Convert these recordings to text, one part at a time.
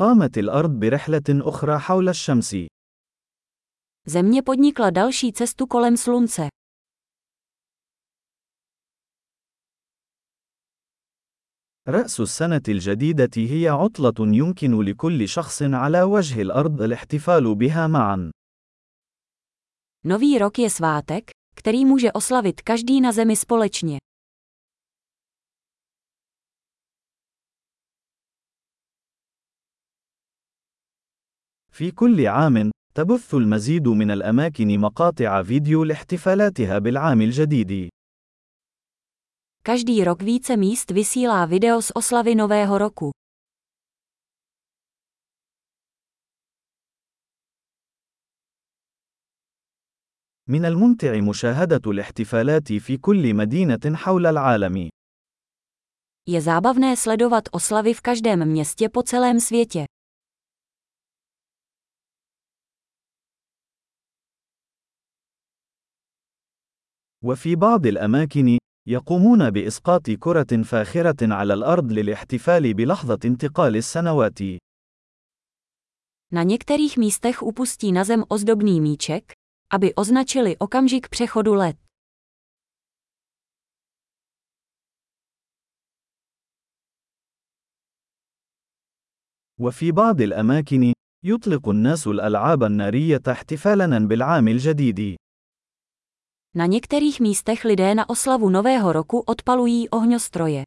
قامت الأرض برحلة أخرى حول الشمس. Země podnikla další cestu kolem slunce. رأس السنة الجديدة هي عطلة يمكن لكل شخص على وجه الأرض الاحتفال بها معا. Nový rok je svátek, který může oslavit každý na zemi společně. في كل عام، تبث المزيد من الأماكن مقاطع فيديو لاحتفالاتها بالعام الجديد. Každý rok více míst vysílá video z oslavy Nového roku. من الممتع مشاهدة الاحتفالات في كل مدينة حول العالم. Je zábavné sledovat oslavy v každém městě po celém světě. وفي بعض الأماكن، يقومون بإسقاط كرة فاخرة على الأرض للاحتفال بلحظة انتقال السنوات. Na některých místech upustí na zem ozdobný míček, aby označili okamžik přechodu let. وفي بعض الأماكن، يطلق الناس الألعاب النارية احتفالاً بالعام الجديد. Na některých místech lidé na oslavu Nového roku odpalují ohňostroje.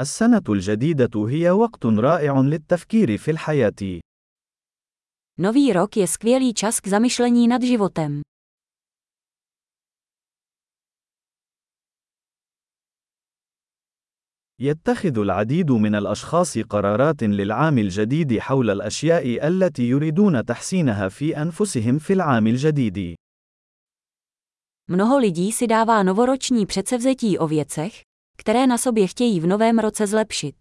السنة الجديدة هي وقت رائع للتفكير في الحياة. Nový rok je skvělý čas k zamyšlení nad životem. يتخذ العديد من الأشخاص قرارات للعام الجديد حول الأشياء التي يريدون تحسينها في أنفسهم في العام الجديد. Mnoho lidí si dává novoroční předsevzetí o věcech, které na sobě chtějí v novém roce zlepšit.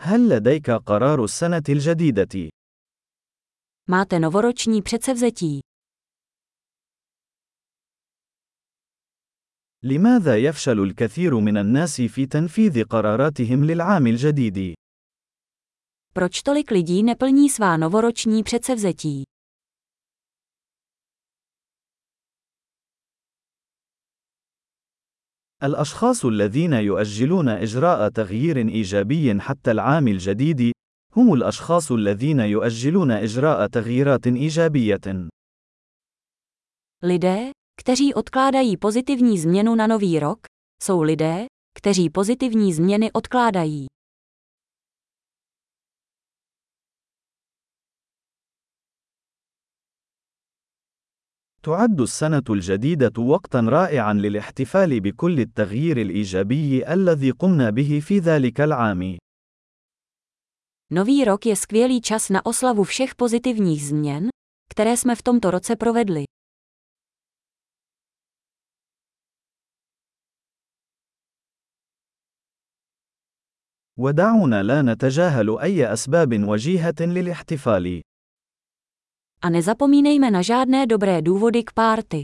هل لديك قرار السنة الجديدة؟ Máte novoroční předsevzetí. لماذا يفشل الكثير من الناس في تنفيذ قراراتهم للعام الجديد؟ Proč tolik lidí neplní svá novoroční předsevzetí? الأشخاص الذين يؤجلون إجراء تغيير إيجابي حتى العام الجديد هم الأشخاص الذين يؤجلون إجراء تغييرات إيجابية. Lidé, kteří odkládají pozitivní změnu na nový rok, jsou lidé, kteří pozitivní změny odkládají. تعد السنة الجديدة وقتًا رائعًا للاحتفال بكل التغيير الإيجابي الذي قمنا به في ذلك العام. Nový rok je skvělý čas na oslavu všech pozitivních změn, které jsme v tomto roce provedli. ودعونا لا نتجاهل أي أسباب وجيهة للاحتفال. A nezapomínejme na žádné dobré důvody k párty.